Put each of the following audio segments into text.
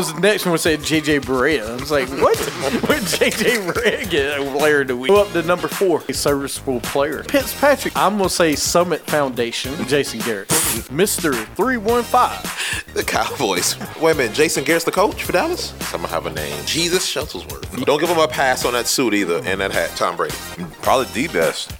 The next one we said JJ Barea. I was like, what? what JJ Barea get a player do we go up to number four? A serviceable player. Fitzpatrick. I'm gonna say Summit Foundation. Jason Garrett. Mr. 315. The Cowboys. Wait a minute, Jason Garrett's the coach for Dallas? Someone have a name. Jesus Shuttlesworth. Don't give him a pass on that suit either and that hat, Tom Brady. Probably the best.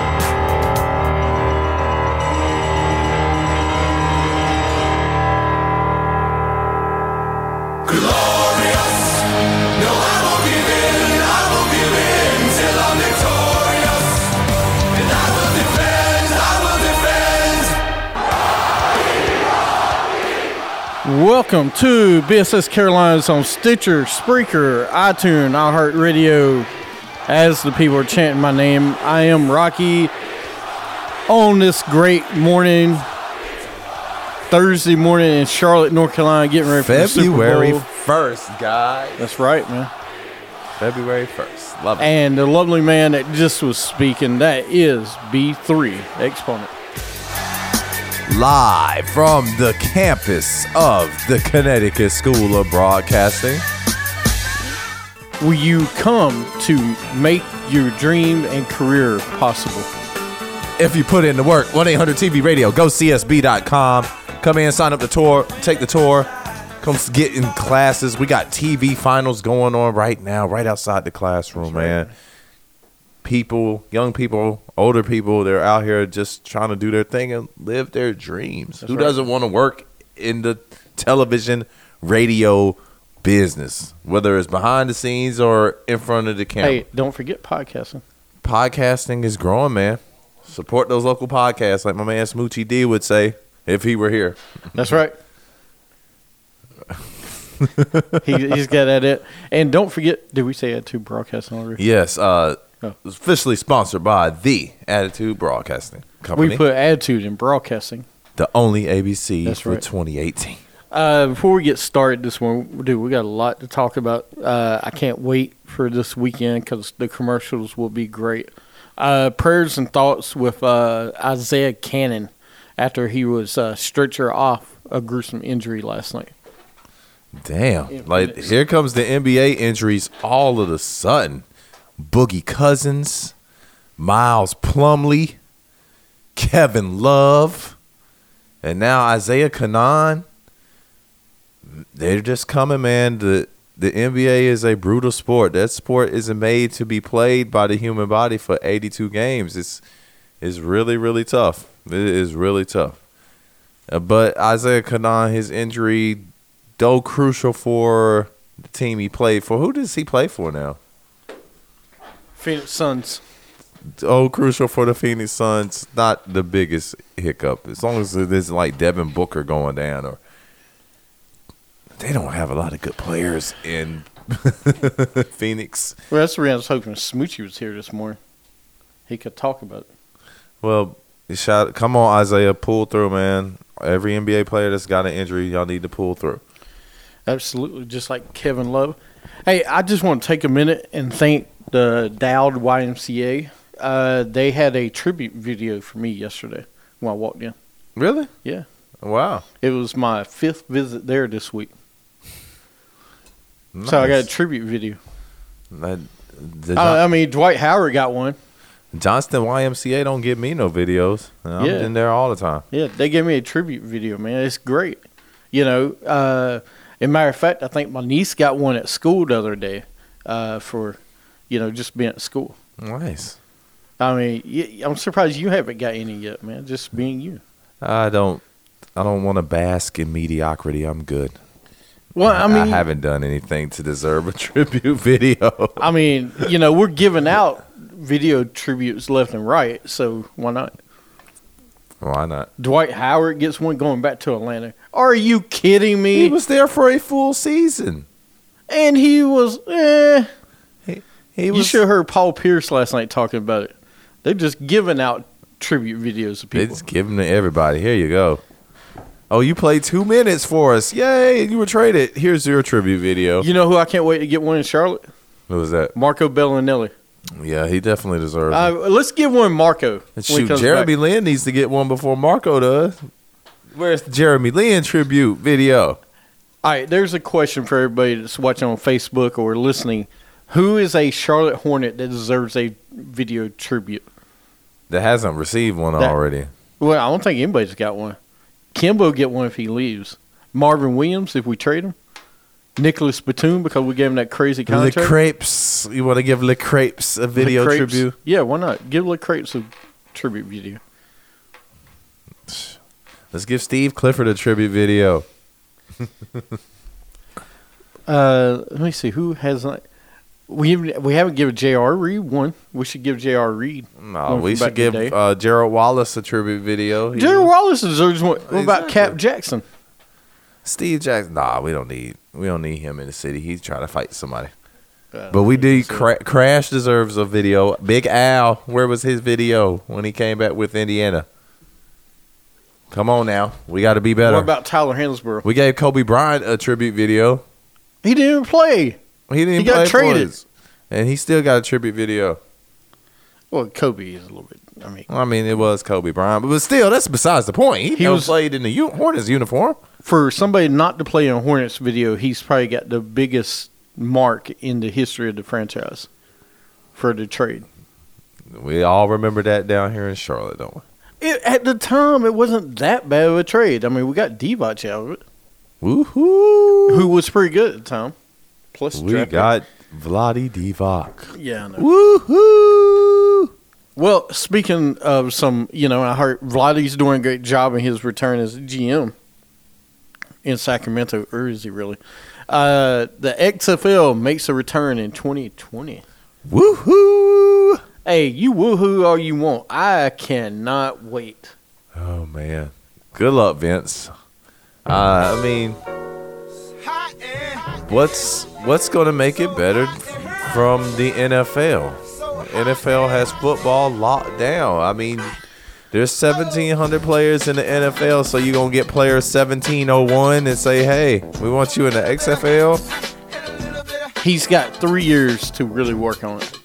Welcome to BSS Carolinas on Stitcher, Spreaker, iTunes, iHeartRadio. As the people are chanting my name, I am Rocky. On this great morning, Thursday morning in Charlotte, North Carolina, getting ready for the February Super Bowl. 1st, guys. That's right, man. February 1st. Love it. And the lovely man that just was speaking, that is B3 Exponent. Live from the campus of the Connecticut School of Broadcasting. Will you come to make your dream and career possible? If you put in the work, 1 800 TV Radio, go CSB.com. Come in, sign up the tour, take the tour. Come get in classes. We got TV finals going on right now, right outside the classroom, man. People, young people, older people, they're out here just trying to do their thing and live their dreams. Who right. doesn't want to work in the television, radio business, whether it's behind the scenes or in front of the camera? Hey, don't forget podcasting. podcasting is growing, man. Support those local podcasts, like my man Smoochie D would say if he were here. That's right. he, he's got at it. And don't forget, did we say Attitude Broadcasting already? Yes, uh, Oh. officially sponsored by the Attitude Broadcasting Company, We put Attitude in Broadcasting. the only ABC That's for right. 2018. Uh, before we get started this one, dude, we got a lot to talk about. Uh, I can't wait for this weekend because the commercials will be great. Uh, prayers and thoughts with uh, Isaiah Canaan after he was uh, stretcher off a gruesome injury last night. Damn, like here comes the NBA injuries all of a sudden. Boogie Cousins, Miles Plumlee, Kevin Love, and now Isaiah Canaan. They're just coming, man. The the NBA is a brutal sport. That sport isn't made to be played by the human body for 82 games. It's it's really really tough. It is really tough. Uh, But Isaiah Canaan, his injury, though crucial for the team he played for. Who does he play for now? Phoenix Suns. Oh, crucial for the Phoenix Suns. Not the biggest hiccup. As long as it isn't like Devin Booker going down, or they don't have a lot of good players in Phoenix. Well, that's the reason I was hoping Smoochie was here this morning. He could talk about it. Well, shot. Come on, Isaiah, pull through, man. Every NBA player that's got an injury, y'all need to pull through. Absolutely, just like Kevin Love. Hey, I just want to take a minute and thank the Dowd YMCA. Uh, they had a tribute video for me yesterday when I walked in. Really? Yeah, Wow. it was my fifth visit there this week, so I got a tribute video. That- Uh, I mean, Dwight Howard got one. Johnston YMCA don't give me no videos. I'm Yeah. in there all the time. Yeah, they gave me a tribute video, man. It's great. You know, uh, as a matter of fact, I think my niece got one at school the other day uh, for, you know, just being at school. Nice. I mean, I'm surprised you haven't got any yet, man. Just being you. I don't. I don't want to bask in mediocrity. I'm good. Well, I mean, I haven't done anything to deserve a tribute video. I mean, you know, we're giving out video tributes left and right, so why not? Why not? Dwight Howard gets one going back to Atlanta. Are you kidding me? He was there for a full season. and he was, eh. He You was. You should have heard Paul Pierce last night talking about it. They're just giving out tribute videos They people. just give them to everybody. Here you go. Oh, you played two minutes for us. Yay! You were traded. Here's your tribute video. You know who I can't wait to get one in Charlotte? What was that? Marco Belinelli. Yeah, he definitely deserves it. Uh, let's give one Marco. Shoot, Jeremy back. Lin needs to get one before Marco does. Where's the Jeremy Lin tribute video? All right, there's a question for everybody that's watching on Facebook or listening. Who is a Charlotte Hornet that deserves a video tribute? That hasn't received one That- already. Well, I don't think anybody's got one. Kemba get one if he leaves. Marvin Williams if we trade him. Nicolas Batum because we gave him that crazy Le contract. Crepes. You want to give Le Crepes a video Crepes. tribute? Yeah, why not? Give Le Crepes a tribute video. Let's give Steve Clifford a tribute video. Uh, let me see who has not. We haven't- we haven't given J.R. Reid one. We should give J.R. Reid. No, one we should give the uh, Gerald Wallace a tribute video. He- Jerry Wallace deserves one. What about Exactly. Cap Jackson? Steve Jackson. Nah, we don't need we don't need him in the city. He's trying to fight somebody. But we did. Cra- Crash deserves a video. Big Al, where was his video when he came back with Indiana? Come on now, we got to be better. What about Tyler Hansbrough? we gave Kobe Bryant a tribute video. He didn't even play. He didn't He got play for traded. us. and he still got a tribute video. Well, Kobe is a little bit. I mean, I mean, it was Kobe Bryant, but still, that's besides the point. He, He was- played in the U- Hornets uniform. for somebody not to play in a Hornets video, he's probably got the biggest mark in the history of the franchise for the trade. We all remember that down here in Charlotte, don't we? It, at the time, it wasn't that bad of a trade. I mean, we got Divac out of it, Woohoo! who was pretty good at the time. Plus, we got Vladi Divac. yeah, I know. Woohoo! Well, speaking of some, you know, I heard Vladdy's doing a great job in his return as GM in Sacramento, or is he really? Uh, the XFL makes a return in 2020. Woohoo! Hey, you woohoo all you want. I cannot wait. Oh man, good luck, Vince. Uh, I mean, what's what's going to make it better from the NFL? NFL has football locked down. I mean, there's 1,700 players in the NFL, so you're gonna get player 1701 and say, "Hey, we want you in the XFL." He's got three years to really work on it.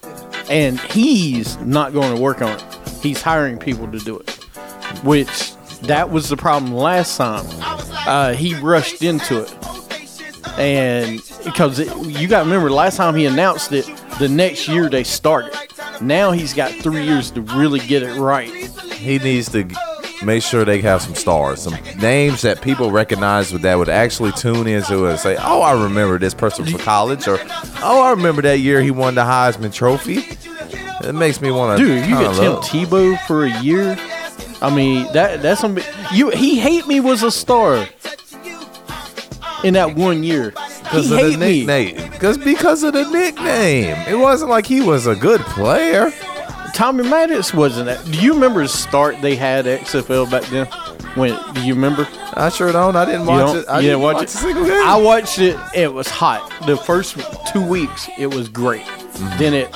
And he's not going to work on it. He's hiring people to do it. Which, that was the problem last time. Uh, he rushed into it. And because you got to remember, last time he announced it, the next year they started. Now he's got three years to really get it right. He needs to make sure they have some stars, some names that people recognize that would actually tune into it and say, "Oh, I remember this person from college," or "Oh, I remember that year he won the Heisman Trophy." It makes me want to. Dude, you get Tim Tebow for a year. I mean, that that's some. You he hate me was a star in that one year. because of the nickname. Because because of the nickname, it wasn't like he was a good player. Tommy Maddox wasn't that. Do you remember the start they had at XFL back then? When do you remember? I sure don't. I didn't watch it. I you didn't watch, watch a it? single game. I watched it. It was hot. The first two weeks, it was great. Mm-hmm. Then it,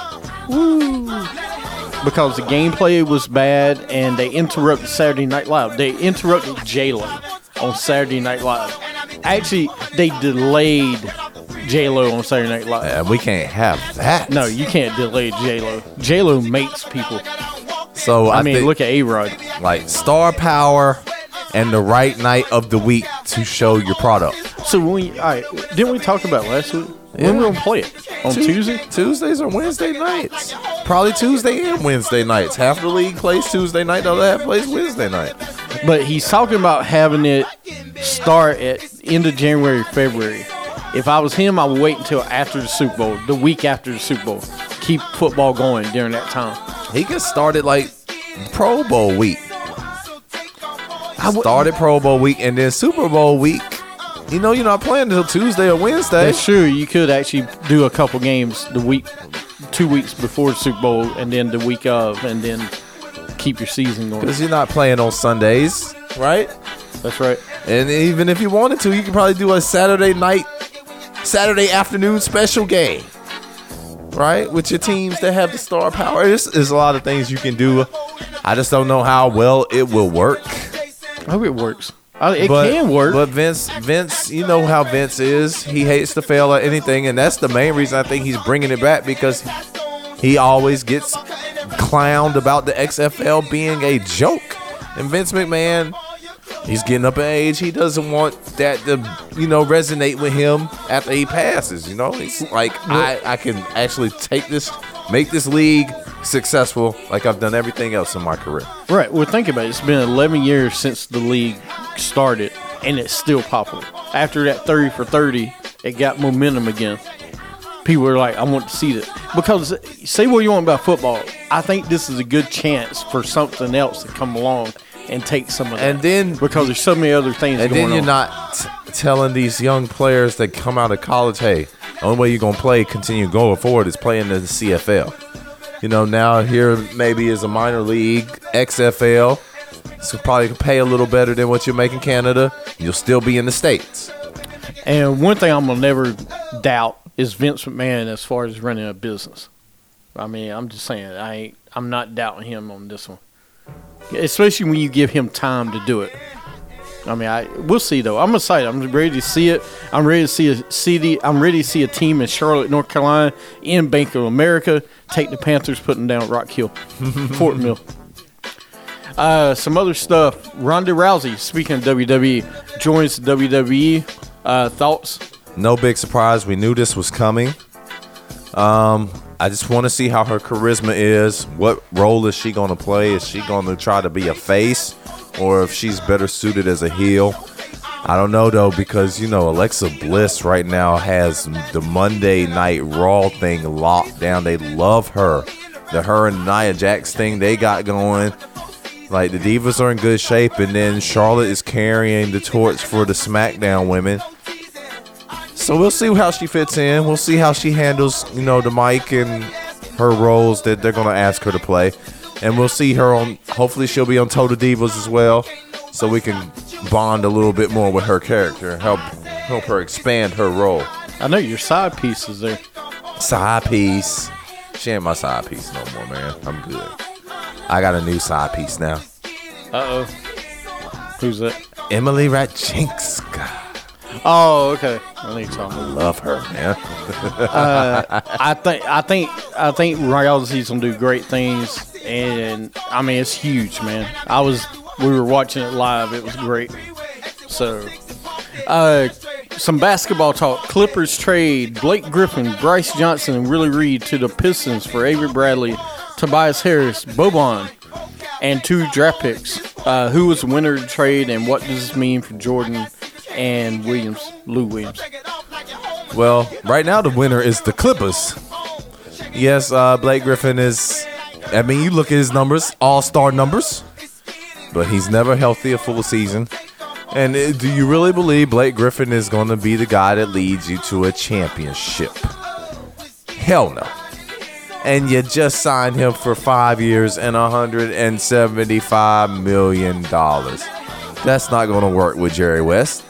woo, because the gameplay was bad and they interrupted Saturday Night Live. They interrupted J Lo on Saturday Night Live. Actually, they delayed J Lo on Saturday Night Live. and we can't have that. No, you can't delay J Lo. J Lo makes people. So I, I, mean, look at A Rod. like star power and the right night of the week to show your product. So when we, all right, didn't we talk about last week? When Yeah. we gonna play it on Tu- Tuesday? Tuesdays or Wednesday nights. Probably Tuesday and Wednesday nights. Half the league plays Tuesday night, the other half plays Wednesday night. But he's talking about having it start at end of January, February. If I was him, I would wait until after the Super Bowl, the week after the Super Bowl. Keep football going during that time. He can start it like Pro Bowl week. I Started Pro Bowl week and then Super Bowl week. You know, you're not playing until Tuesday or Wednesday. That's true. You could actually do a couple games the week, two weeks before the Super Bowl, and then the week of, and then keep your season going. because you're not playing on Sundays, right? That's right. And even if you wanted to, you could probably do a Saturday night, Saturday afternoon special game, right? With your teams that have the star power. There's, there's a lot of things you can do. I just don't know how well it will work. I hope it works. I, it but, can work. But Vince, Vince, you know how Vince is. He hates to fail at anything, and that's the main reason I think he's bringing it back because he always gets clowned about the XFL being a joke. And Vince McMahon, he's getting up in age. He doesn't want that to, you know, resonate with him after he passes. You know, it's like I, I can actually take this, make this league successful like I've done everything else in my career. right. Well, think about it. It's been 11 years since the league started, and it's still popular. After that 30 for 30, it got momentum again. People are like, I want to see that. Because say what you want about football, I think this is a good chance for something else to come along and take some of that. And then because there's so many other things And going then you're on. not t- telling these young players that come out of college, hey, the only way you're gonna play, continue going forward, is playing in the CFL. You know, now here maybe is a minor league XFL, so probably can pay a little better than what you make in Canada. You'll still be in the states. And one thing I'm gonna never doubt is Vince McMahon as far as running a business. I mean, I'm just saying, I ain't, I'm not doubting him on this one, especially when you give him time to do it. I mean, I we'll see though. I'm excited. I'm ready to see it. I'm ready to see a city. I'm ready to see a team in Charlotte, North Carolina, in Bank of America take the Panthers, putting down Rock Hill, Fort Mill. Uh, some other stuff. Ronda Rousey, speaking of WWE, joins WWE. Uh, thoughts? No big surprise. We knew this was coming. Um, I just want to see how her charisma is. What role is she going to play? Is she going to try to be a face, or if she's better suited as a heel? I don't know though because you know Alexa Bliss right now has the Monday Night Raw thing locked down. They love her. The her and Nia Jax thing they got going. Like the Divas are in good shape, and then Charlotte is carrying the torch for the SmackDown women. So we'll see how she fits in. We'll see how she handles, you know, the mic and her roles that they're gonna ask her to play. And we'll see her on. Hopefully, she'll be on Total Divas as well, so we can bond a little bit more with her character, help help her expand her role. I know your side piece is there. Side piece. She ain't my side piece no more, man. I'm good. I got a new side piece now. Uh oh. Who's that? Emily Radzinska. Oh, okay. I think so. Love her, man. I think I think I think Rousey's gonna do great things, and I mean it's huge, man. I was we were watching it live. It was great. So, uh, some basketball talk. Clippers trade Blake Griffin, Brice Johnson, and Willie Reed to the Pistons for Avery Bradley, Tobias Harris, Boban, and two draft picks. Uh, who was the winner of the trade, and what does this mean for Jordan and Williams, Lou Williams? Well, right now the winner is the Clippers. Yes, uh, Blake Griffin is. I mean, you look at his numbers, all star numbers, but he's never healthy a full season. And uh, do you really believe Blake Griffin is going to be the guy that leads you to a championship? Hell no. And you just signed him for five years and $175 million. That's not going to work with Jerry West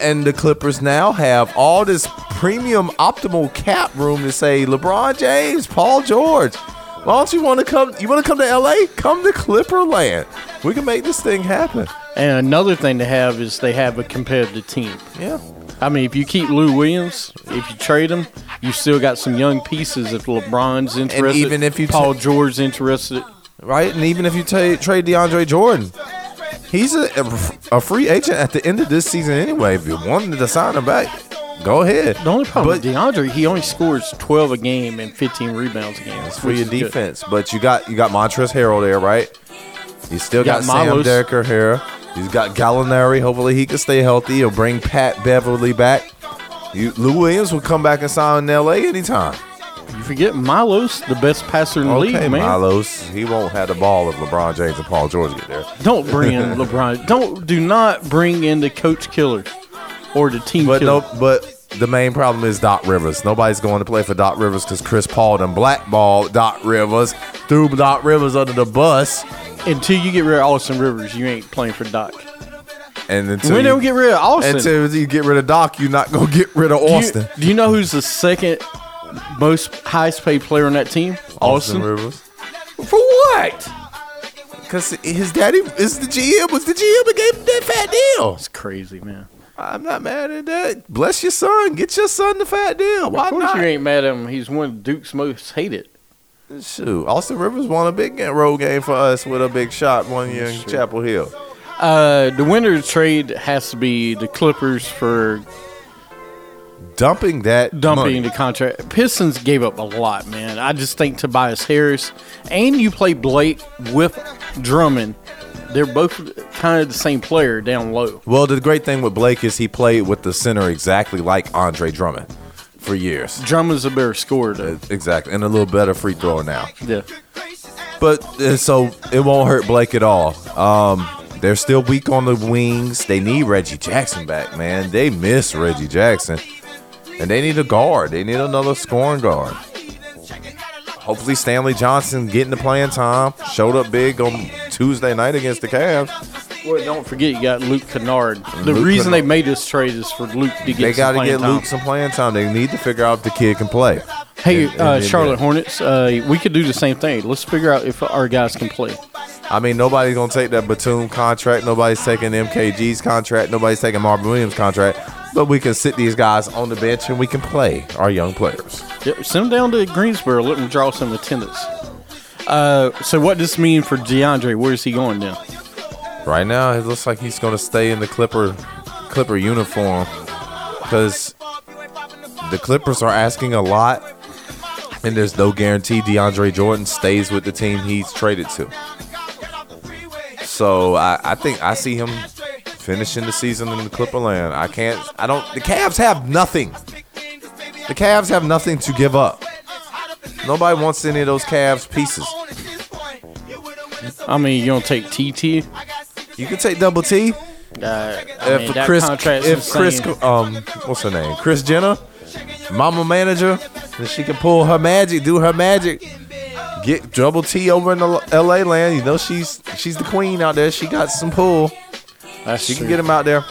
and the Clippers now have all this premium optimal cap room to say LeBron James, Paul George. Why don't you want to come? You want to come to LA? Come to Clipperland. We can make this thing happen. And another thing to have is they have a competitive team. Yeah. I mean, if you keep Lou Williams, if you trade him, you still got some young pieces. If LeBron's interested, even if you Paul ta- George's interested, Right. And even if you ta trade DeAndre Jordan, he's a, a free agent at the end of this season anyway. If you wanted to sign him back, go ahead. the only problem But- with DeAndre, he only scores 12 a game and 15 rebounds a game. That's for your is good. defense. But you got you got Montrezl Harrell there, right? You still got, Got Sam. Dekker here. He's got Gallinari. Hopefully he can stay healthy. He'll bring Pat Beverley back. You, Lou Williams will come back and sign in L.A. anytime. You forget Milos, the best passer in the Okay, league, man. Milos. He won't have the ball if LeBron James and Paul George get there. Don't bring in LeBron. Don't do not bring in the coach killer or the team But killer. no, but the main problem is Doc Rivers. Nobody's going to play for Doc Rivers because Chris Paul and blackballed Doc Rivers, threw Doc Rivers under the bus, Until you get rid of Austin Rivers, you ain't playing for Doc. And until When you, get rid of Austin, until you get rid of Doc, you're not gonna get rid of do you- Austin. do you know who's the second most highest paid player on that team? Austin. Rivers. For what? Because his daddy is the GM. Was the GM that gave him that fat deal? It's crazy, man. I'm not mad at that. Bless your son. Get your son the fat deal. Why of course not? you ain't mad at him. He's one of Duke's most hated. Shoot, Austin Rivers won a big road game for us with a big shot one year in Chapel Hill. Uh, the winner of the trade has to be the Clippers for Dumping that dumping money. the contract. Pistons gave up a lot, man. I just think Tobias Harris and you play Blake with Drummond. They're both kind of the same player down low. Well, the great thing with Blake is he played with the center exactly like Andre Drummond for years. Drummond's a better scorer, though. Exactly, and a little better free thrower now. Yeah. But uh, so it won't hurt Blake at all. Um, they're still weak on the wings. They need Reggie Jackson back, man. They miss Reggie Jackson, and they need a guard. They need another scoring guard. Hopefully, Stanley Johnson getting the playing time. Showed up big on Tuesday night against the Cavs. Well, don't forget you got Luke Kennard. The Luke reason they made this trade is for Luke to get They got to get time. Luke some playing time. They need to figure out if the kid can play. Hey, uh, Charlotte. Hornets, uh, we could do the same thing. Let's figure out if our guys can play. I mean, nobody's gonna take that Batum contract. Nobody's taking MKG's contract. Nobody's taking Marvin Williams' contract. But we can sit these guys on the bench and we can play our young players. Yep, send them down to Greensboro. Let them draw some attendance. Uh, so what does this mean for DeAndre? Where's he going now? Right now, it looks like he's gonna stay in the Clipper Clipper uniform because the Clippers are asking a lot, and there's no guarantee DeAndre Jordan stays with the team he's traded to. So I, I think I see him finishing the season in the Clipper land. I can't. I don't. The Cavs have nothing. The Cavs have nothing to give up. Nobody wants any of those Cavs pieces. I mean, you don't take TT? You can take double T. Uh, I if mean, that Chris, if Chris, um, what's her name? Kris Jenner, mama manager, and she can pull her magic, do her magic, get double T over in the L.A. land. You know she's she's the queen out there. She got some pull. That's She can get him out there.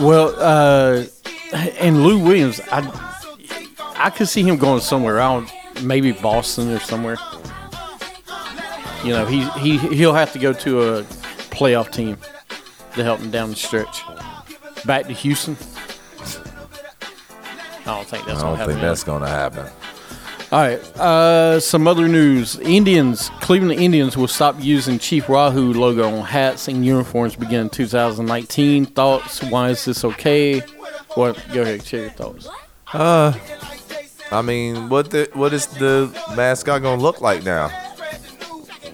Well, uh, and Lou Williams, I I could see him going somewhere. I don't, maybe Boston or somewhere. You know, he he he'll have to go to a playoff team to help him down the stretch. Back to Houston. I don't think that's I gonna don't happen. think that's gonna happen. All right. Uh, some other news: Indians, Cleveland Indians will stop using Chief Wahoo logo on hats and uniforms beginning 2019. Thoughts? Why is this okay? What? Go ahead, share your thoughts. I mean, what the what is the mascot gonna look like now?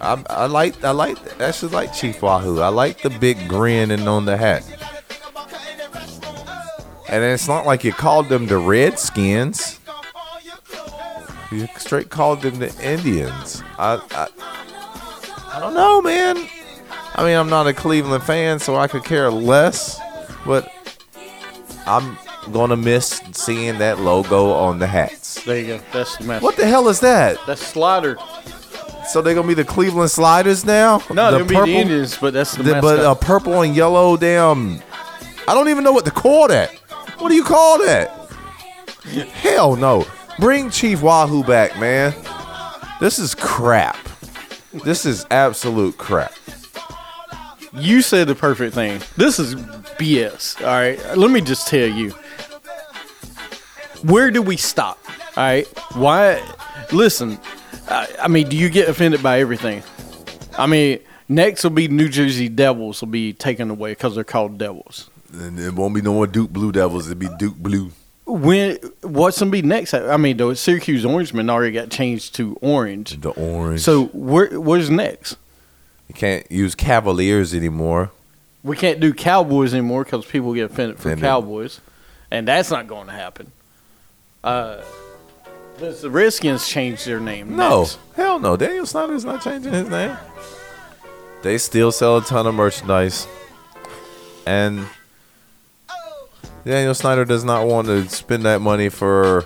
I, I like I like actually like Chief Wahoo. I like the big grin and on the hat. And it's not like you called them the Redskins. You straight called them the Indians. I, I I don't know, man. I mean, I'm not a Cleveland fan, so I could care less. But I'm gonna miss seeing that logo on the hats. There you go. That's the message. What the hell is that? That's slider. So they're gonna be the Cleveland Sliders now? No, the they'll be the Indians, but that's the, the- but mascot. uh, purple and yellow. Damn, I don't even know what to call that. What do you call that? Hell no! Bring Chief Wahoo back, man. This is crap. This is absolute crap. you said the perfect thing. This is BS. All right. Let me just tell you. Where do we stop? All right. Why? Listen. I, I mean, do you get offended by everything? I mean, next will be New Jersey Devils will be taken away because they're called Devils. And it won't be no more Duke Blue Devils. It'll be Duke Blue. When what's gonna be next? I mean, the Syracuse Orangemen already got changed to orange. The orange. So where where's next? you can't use Cavaliers anymore. We can't do Cowboys anymore because people get offended for. Cowboys, and that's not going to happen. Uh, does the Redskins change their name? No, next? hell no. Daniel Snyder's not changing his name. They still sell a ton of merchandise, and Daniel Snyder does not want to spend that money for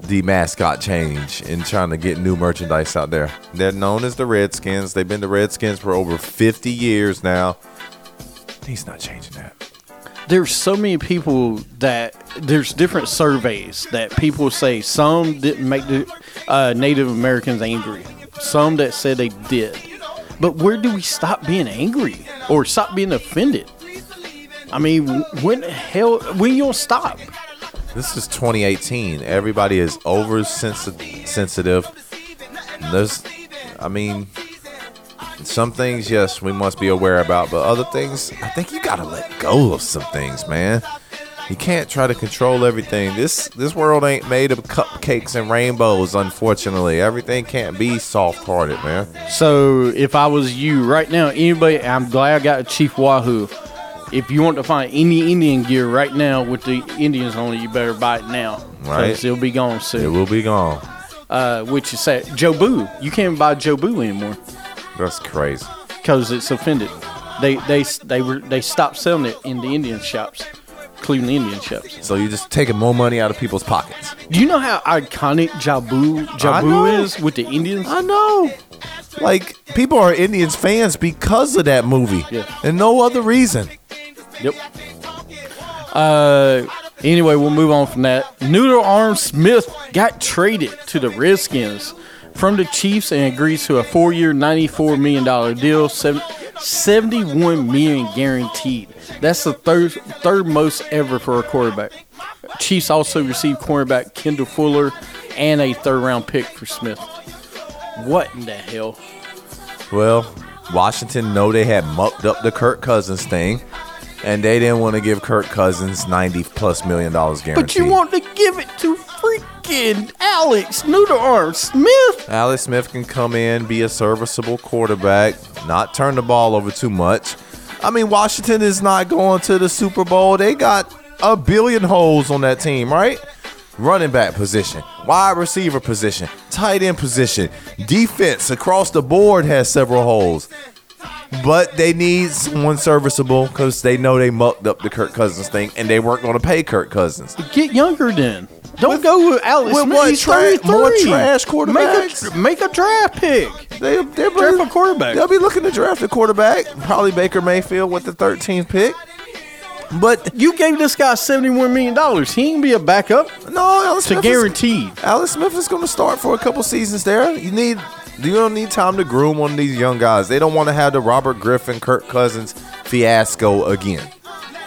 the mascot change and trying to get new merchandise out there. They're known as the Redskins. They've been the Redskins for over 50 years now. He's not changing that. there's so many people that there's different surveys that people say some didn't make the uh, Native Americans angry, some that said they did. But where do we stop being angry or stop being offended? I mean, when hell when you gonna stop? This is 2018. Everybody is over sensitive. There's, I mean, some things, yes, we must be aware about, but other things, I think you gotta let go of some things, man. You can't try to control everything. This this world ain't made of cupcakes and rainbows, unfortunately. Everything can't be soft-hearted, man. So if I was you right now, anybody, I'm glad I got a Chief Wahoo. If you want to find any Indian gear right now with the Indians on it, you better buy it now. Right. it'll be gone soon. It will be gone. uh, which is sad. Jobu. You can't buy Jobu anymore That's crazy. because it's offended. They they they were they stopped selling it in the Indian shops, Cleveland Indian shops. So you're just taking more money out of people's pockets. Do you know how iconic Jobu Jobu is with the Indians? I know. Like people are Indians fans because of that movie, Yeah. and no other reason. Yep. Uh, anyway, we'll move on from that. Noodle Arm Smith got traded to the Redskins from the Chiefs and agrees to a four-year, ninety-four million dollar deal, seven, seventy-one million guaranteed. That's the third third most ever for a quarterback. Chiefs also received cornerback Kendall Fuller and a third-round pick for Smith. What in the hell? Well, Washington know they had mucked up the Kirk Cousins thing, and they didn't want to give Kirk Cousins ninety plus million dollars guaranteed. But you want to give it to freaking Alex Noodle Arm Smith? Alex Smith can come in, be a serviceable quarterback, not turn the ball over too much. I mean, Washington is not going to the Super Bowl. They got a billion holes on that team, right? Running back position, wide receiver position, tight end position, defense across the board has several holes. But they need someone serviceable because they know they mucked up the Kirk Cousins thing and they weren't going to pay Kirk Cousins. Get younger then. Don't go with Alex with Smith. what He's tra- 33. more trash Make quarterbacks? a, make a draft pick. They, they're Draft a quarterback. They'll be looking to draft a quarterback. Probably Baker Mayfield with the 13th pick. But You gave this guy $71 million. He ain't be a backup no, Alex to Smith is- guaranteed. Alex Smith is going to start for a couple seasons there. You need you don't need time to groom one of these young guys. They don't want to have the Robert Griffin, Kirk Cousins fiasco again.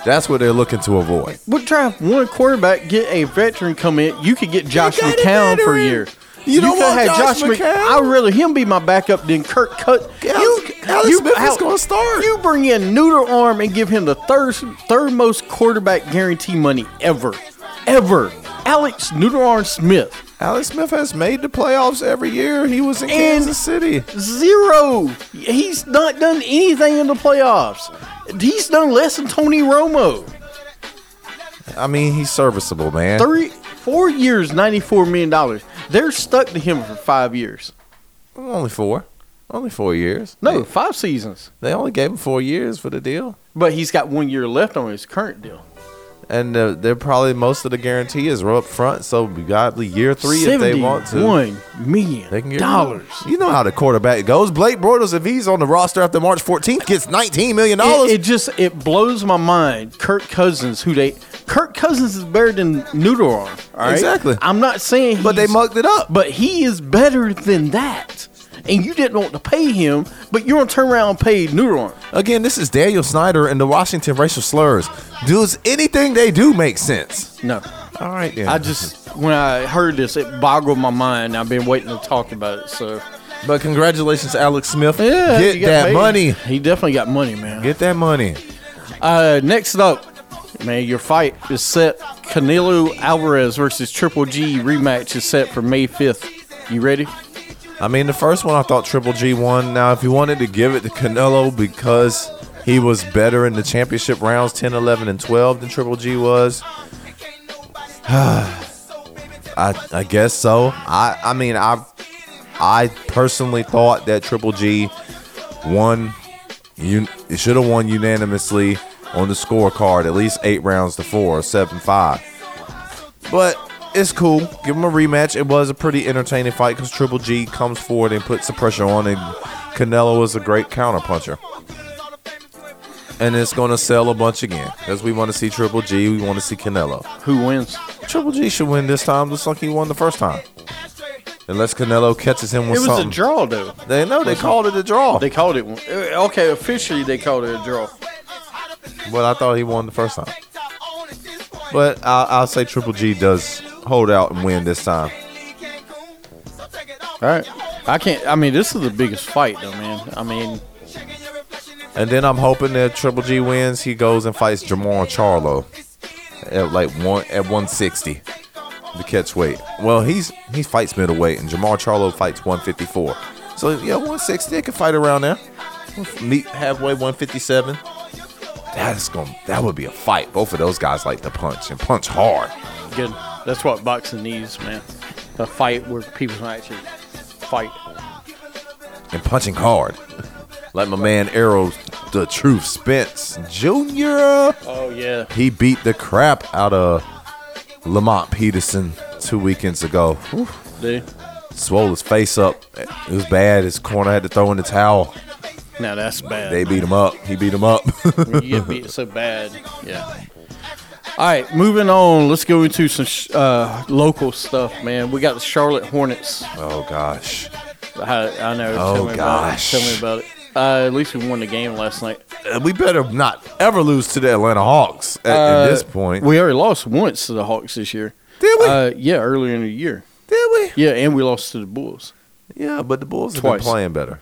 That's what they're looking to avoid. Would draft one quarterback, get a veteran come in. You could get Josh McCown for a year. You don't could want have Josh Mc- McCown? I'd rather him be my backup than Kirk Cut. Alex- Alex Smith is gonna start. You bring in Noodle Arm and give him the third third most quarterback guarantee money ever, ever. Alex Noodle Arm Smith Alex Smith has made the playoffs every year. He was in And- Kansas City. zero. He's not done anything in the playoffs. He's done less than Tony Romo. I mean, he's serviceable, man. Three, four years, ninety-four million dollars. They're stuck to him for five years. Only four. Only four years. No, They, five seasons. they only gave him four years for the deal. But he's got one year left on his current deal. And uh, they're probably most of the guarantee is up front, so we got the year three if they want to. One million They can get dollars. You know how the quarterback goes. Blake Bortles, if he's on the roster after March 14th, gets 19 million dollars. It, it just it blows my mind. Kirk Cousins, who they Kirk Cousins is better than Noodle Arm. All right? Exactly. I'm not saying, But they mucked it up. But he is better than that. And you didn't want to pay him, but you're gonna turn around and pay Arm. Again, this is Daniel Snyder and the Washington racial slurs. Does anything they do make sense? No. All right, then. I just when I heard this, it boggled my mind. I've been waiting to talk about it. So But congratulations, Alex Smith. yeah, Get that paid. money. He definitely got money, man. Get that money. Uh, next up, man, your fight is set. Canelo Alvarez versus Triple G rematch is set for May 5th. You ready? I mean, the first one I thought Triple G won. Now, if you wanted to give it to Canelo because he was better in the championship rounds 10, 11, and 12 than Triple G was, I, I guess so. I, I mean, I, I personally thought that Triple G won. You should have won unanimously on the scorecard, at least eight rounds to four, seven five. But it's cool. Give him a rematch. It was a pretty entertaining fight because Triple G comes forward and puts the pressure on, and Canelo is a great counter puncher. And it's going to sell a bunch again because we want to see Triple G. We want to see Canelo. Who wins? Triple G should win this time, just like he won the first time. Unless Canelo catches him with something. It was something. a draw, though. They know they called it a draw, They called it. Uh, Okay, officially they called it a draw. but I thought he won the first time. But I'll, I'll say Triple G does hold out and win this time. All right. I can't. I mean, this is the biggest fight, though, man. I mean, And then I'm hoping that Triple G wins. He goes and fights Jamar Charlo at like one at 160 to catch weight. Well, he's he fights middleweight, and Jamar Charlo fights 154. So yeah, 160 they can fight around there. Meet halfway 157. That's gonna that would be a fight. Both of those guys like to punch and punch hard. good. That's what boxing needs, man. A fight where people can actually fight. and punching hard. Like my man Errol, the Truth Spence Jr. Oh yeah. He beat the crap out of Lamont Peterson two weekends ago. Dude. Swole his face up. It was bad. His corner had to throw in the towel. Now that's bad. They beat him up. He beat him up. when you get beat so bad. Yeah. All right, moving on. Let's go into some sh- uh, local stuff, man. We got the Charlotte Hornets. oh gosh. I, I know. Oh, tell me gosh. About it. Tell me about it. Uh, at least we won the game last night. Uh, We better not ever lose to the Atlanta Hawks at, Uh, at this point. we already lost once to the Hawks this year. Did we? Uh, yeah, earlier in the year. Did we? Yeah, and we lost to the Bulls. Yeah, but the Bulls have Twice. been playing better.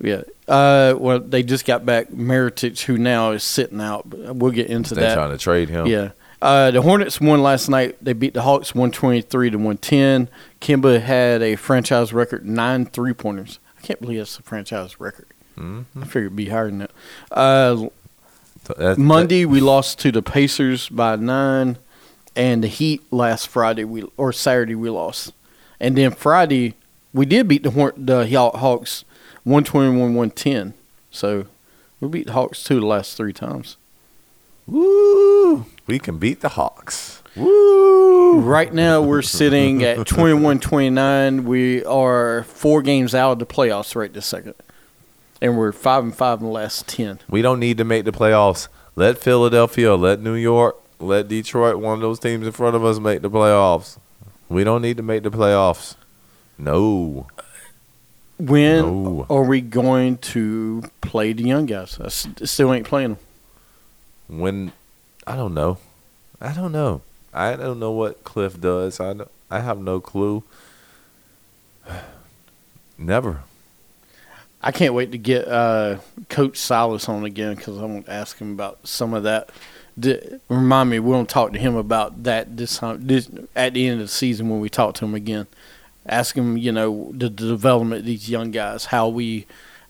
Yeah. Uh, well, they just got back Mirotic, who now is sitting out. But we'll get into that. They're that. trying to trade him. Yeah. Uh, the Hornets won last night. They beat the Hawks 123 to 110. Kemba had a franchise record nine three pointers. I can't believe that's a franchise record. Mm-hmm. I figured it'd be higher than that. Uh, That- Monday we lost to the Pacers by nine, and the Heat last Friday we or Saturday we lost, and then Friday we did beat the Horn, the Hawks 121-110. So we beat the Hawks two the last three times. Woo! We can beat the Hawks. Woo! Right now, we're sitting at 21 29. We are four games out of the playoffs right this second. And we're 5 and 5 in the last 10. We don't need to make the playoffs. Let Philadelphia, let New York, let Detroit, one of those teams in front of us, make the playoffs. We don't need to make the playoffs. No. When No. are we going to play the young guys? I still ain't playing them. When I don't know. I don't know. I don't know what Cliff does. I don't- I have no clue. Never. I can't wait to get uh, Coach Silas on again because I want to ask him about some of that. D- remind me, we'll talk to him about that this time this, at the end of the season when we talk to him again. Ask him, you know, the, the development of these young guys, how we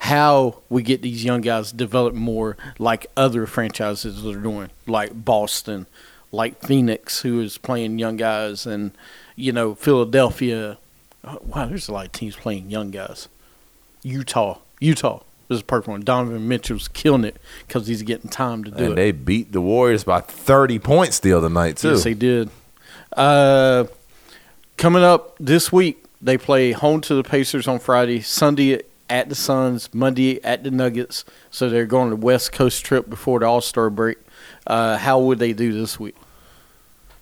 how we get these young guys developed more like other franchises are doing, like Boston, like Phoenix, who is playing young guys, and you know Philadelphia. Oh, wow, there's a lot of teams playing young guys. Utah, Utah this is a perfect one. Donovan Mitchell's killing it because he's getting time to do And it. they beat the Warriors by 30 points the other night, too. Yes, they did. Uh, coming up this week, they play home to the Pacers on Friday, Sunday at the Suns, Monday at the Nuggets. So they're going to the West Coast trip before the All Star break. Uh, how would they do this week?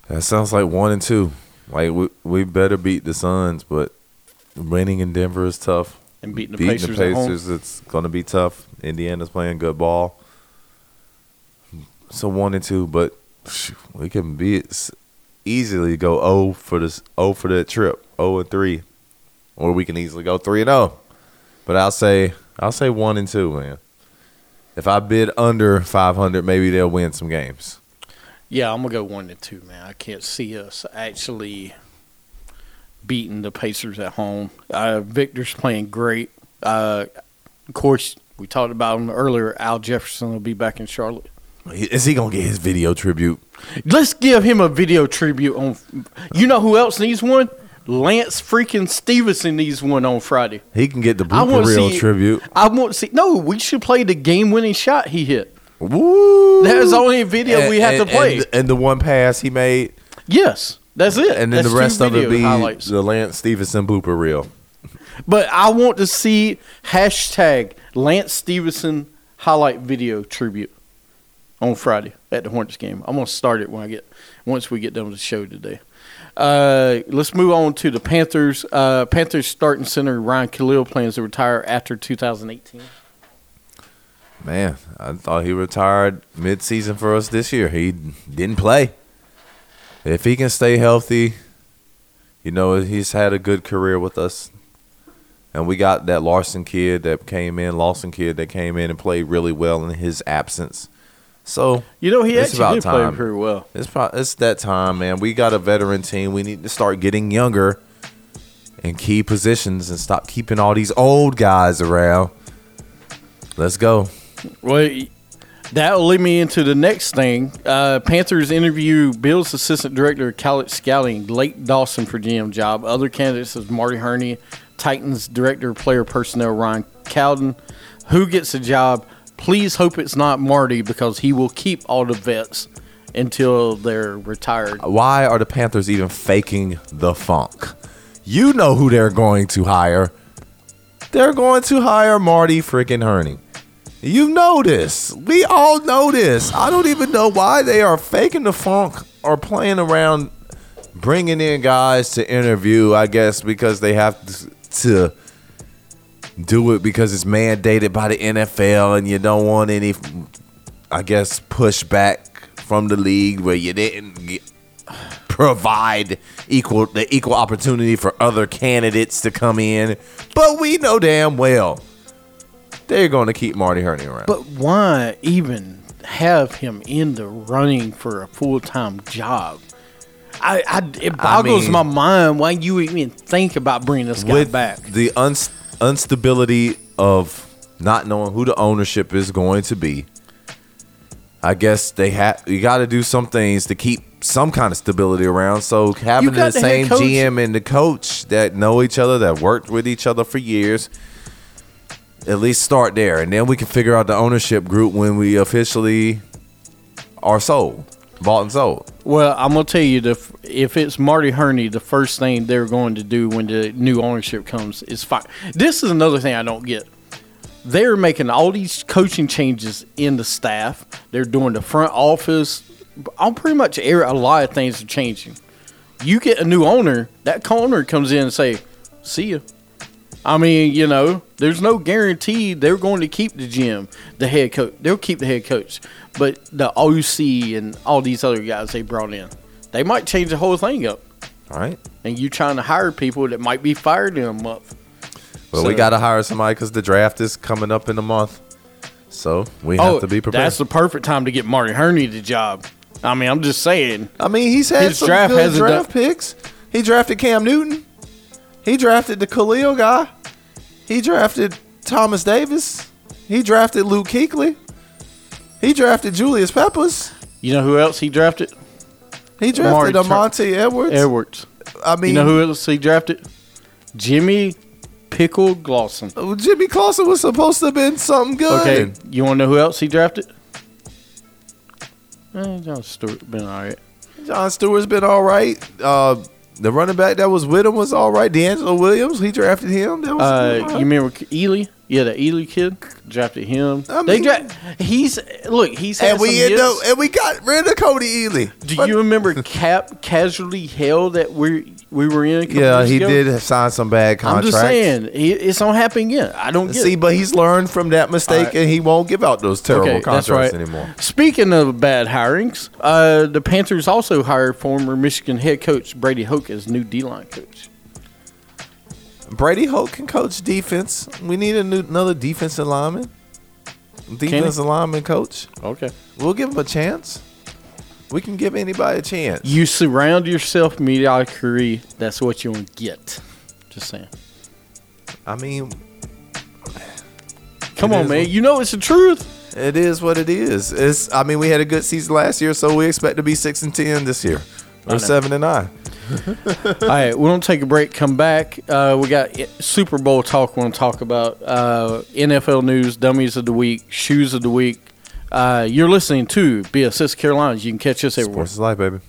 That sounds like one and two. Like we, we better beat the Suns, but winning in Denver is tough. And beating the Beating Pacers, the. Pacers, it's gonna be tough. Indiana's playing good ball, so one and two. But we can beat s- easily go zero for this zero for that trip, zero and three, or we can easily go three and zero. But I'll say I'll say one and two, man. If I bid under five hundred, maybe they'll win some games. Yeah, I'm gonna go one and two, man. I can't see us actually beating the Pacers at home. Uh, Victor's playing great. Uh, of course, we talked about him earlier. Al Jefferson will be back in Charlotte. Is he gonna get his video tribute? Let's give him a video tribute on. You know who else needs one? Lance freaking Stephenson needs one on Friday. He can get the I want blooper to reel see tribute. I want to see. No, we should play the game-winning shot he hit. Woo! That is the only video we have And- to play. And, and the one pass he made, Yes, That's it. and then That's the rest of it be highlights. the Lance Stephenson blooper reel. But I want to see hashtag Lance Stephenson highlight video tribute on Friday at the Hornets game. I'm gonna start it when I get once we get done with the show today. Uh, let's move on to the Panthers. Uh, Panthers starting center Ryan Kalil plans to retire after 2018. Man, I thought he retired mid-season for us this year. He didn't play. If he can stay healthy, you know, he's had a good career with us. And we got that Larson kid that came in, Lawson kid that came in and played really well in his absence. So You know he It's actually did play pretty well. it's pro- it's that time, man. We got a veteran team. We need to start getting younger in key positions and stop keeping all these old guys around. Let's go. Well, that'll lead me into the next thing. Uh, Panthers interview Bill's assistant director of college scouting, Blake Dawson, for GM job. Other candidates is Marty Hurney, Titans director of player personnel, Ryan Cowden. Who gets the job? Please hope it's not Marty because he will keep all the vets until they're retired. Why are the Panthers even faking the funk? You know who they're going to hire. They're going to hire Marty freaking Hurney. You know this. We all know this. I don't even know why they are faking the funk or playing around bringing in guys to interview, I guess, because they have to do it because it's mandated by the NFL and you don't want any, I guess, pushback from the league where you didn't get, provide equal the equal opportunity for other candidates to come in. But we know damn well they're going to keep Marty Hurney around. But why even have him in the running for a full time job? I, I it boggles mean- my mind why you even think about bringing this guy with back. the uns- instability of not knowing who the ownership is going to be, I guess they have you got to do some things to keep some kind of stability around. So having the the same GM and the coach that know each other, that worked with each other for years, at least start there, and then we can figure out the ownership group when we officially are sold, bought and sold. Well, I'm gonna tell you, the, if it's Marty Hurney, the first thing they're going to do when the new ownership comes is fire. This is another thing I don't get. They're making all these coaching changes in the staff. They're doing the front office. On pretty much every, a lot of things are changing. You get a new owner, that owner comes in and say, "See ya." I mean, you know, there's no guarantee they're going to keep the gym, the head coach. They'll keep the head coach, but the OC and all these other guys they brought in, they might change the whole thing up. All right. And you trying to hire people that might be fired in a month. But we got to hire somebody because the draft is coming up in a month. So we have oh, to be prepared. Oh, that's the perfect time to get Marty Hurney the job. I mean, I'm just saying. I mean, he's had His some draft good draft done- picks. He drafted Cam Newton. He drafted the Kalil guy. He drafted Thomas Davis. He drafted Luke Kuechly. He drafted Julius Peppers. You know who else he drafted? He Amari drafted Armanti Edwards. Edwards. I mean, You know who else he drafted? Jimmy Pickle Glosson. Jimmy Clausen was supposed to have been something good. Okay, you want to know who else he drafted? Eh, John Stewart's been all right. John Stewart's been all right. Uh, the running back that was with him was all right. DeAngelo Williams, he drafted him. That was Uh, you remember Ely? Yeah, the Ely kid drafted him. I they mean- dra- he's look. He's had and we some end up, and we got rid of Cody Ely. Do you remember Cap casually hell that we we were in? A couple Yeah, years he ago? did sign some bad I'm contracts. just saying, it's gonna happen again. I don't get See, it. but he's learned from that mistake, and he won't give out those terrible Okay, contracts right. anymore. Speaking of bad hirings, uh, the Panthers also hired former Michigan head coach Brady Hoke as new D line coach. Brady Hoke can coach defense. We need a new, another defensive lineman, defensive lineman coach. Okay. We'll give him a chance. We can give anybody a chance. You surround yourself mediocrity. That's what you're gonna get. Just saying. I mean, Come on, man. what- You know it's the truth. it is what it is. It's. I mean, we had a good season last year, so we expect to be six and ten this year, or seven and nine. All right, we're gonna take a break. Come back. Uh, we got Super Bowl talk. We're gonna talk about uh, NFL news, dummies of the week, shoes of the week. Uh, you're listening to BSS Carolinas. You can catch us everywhere. Sports is life, baby.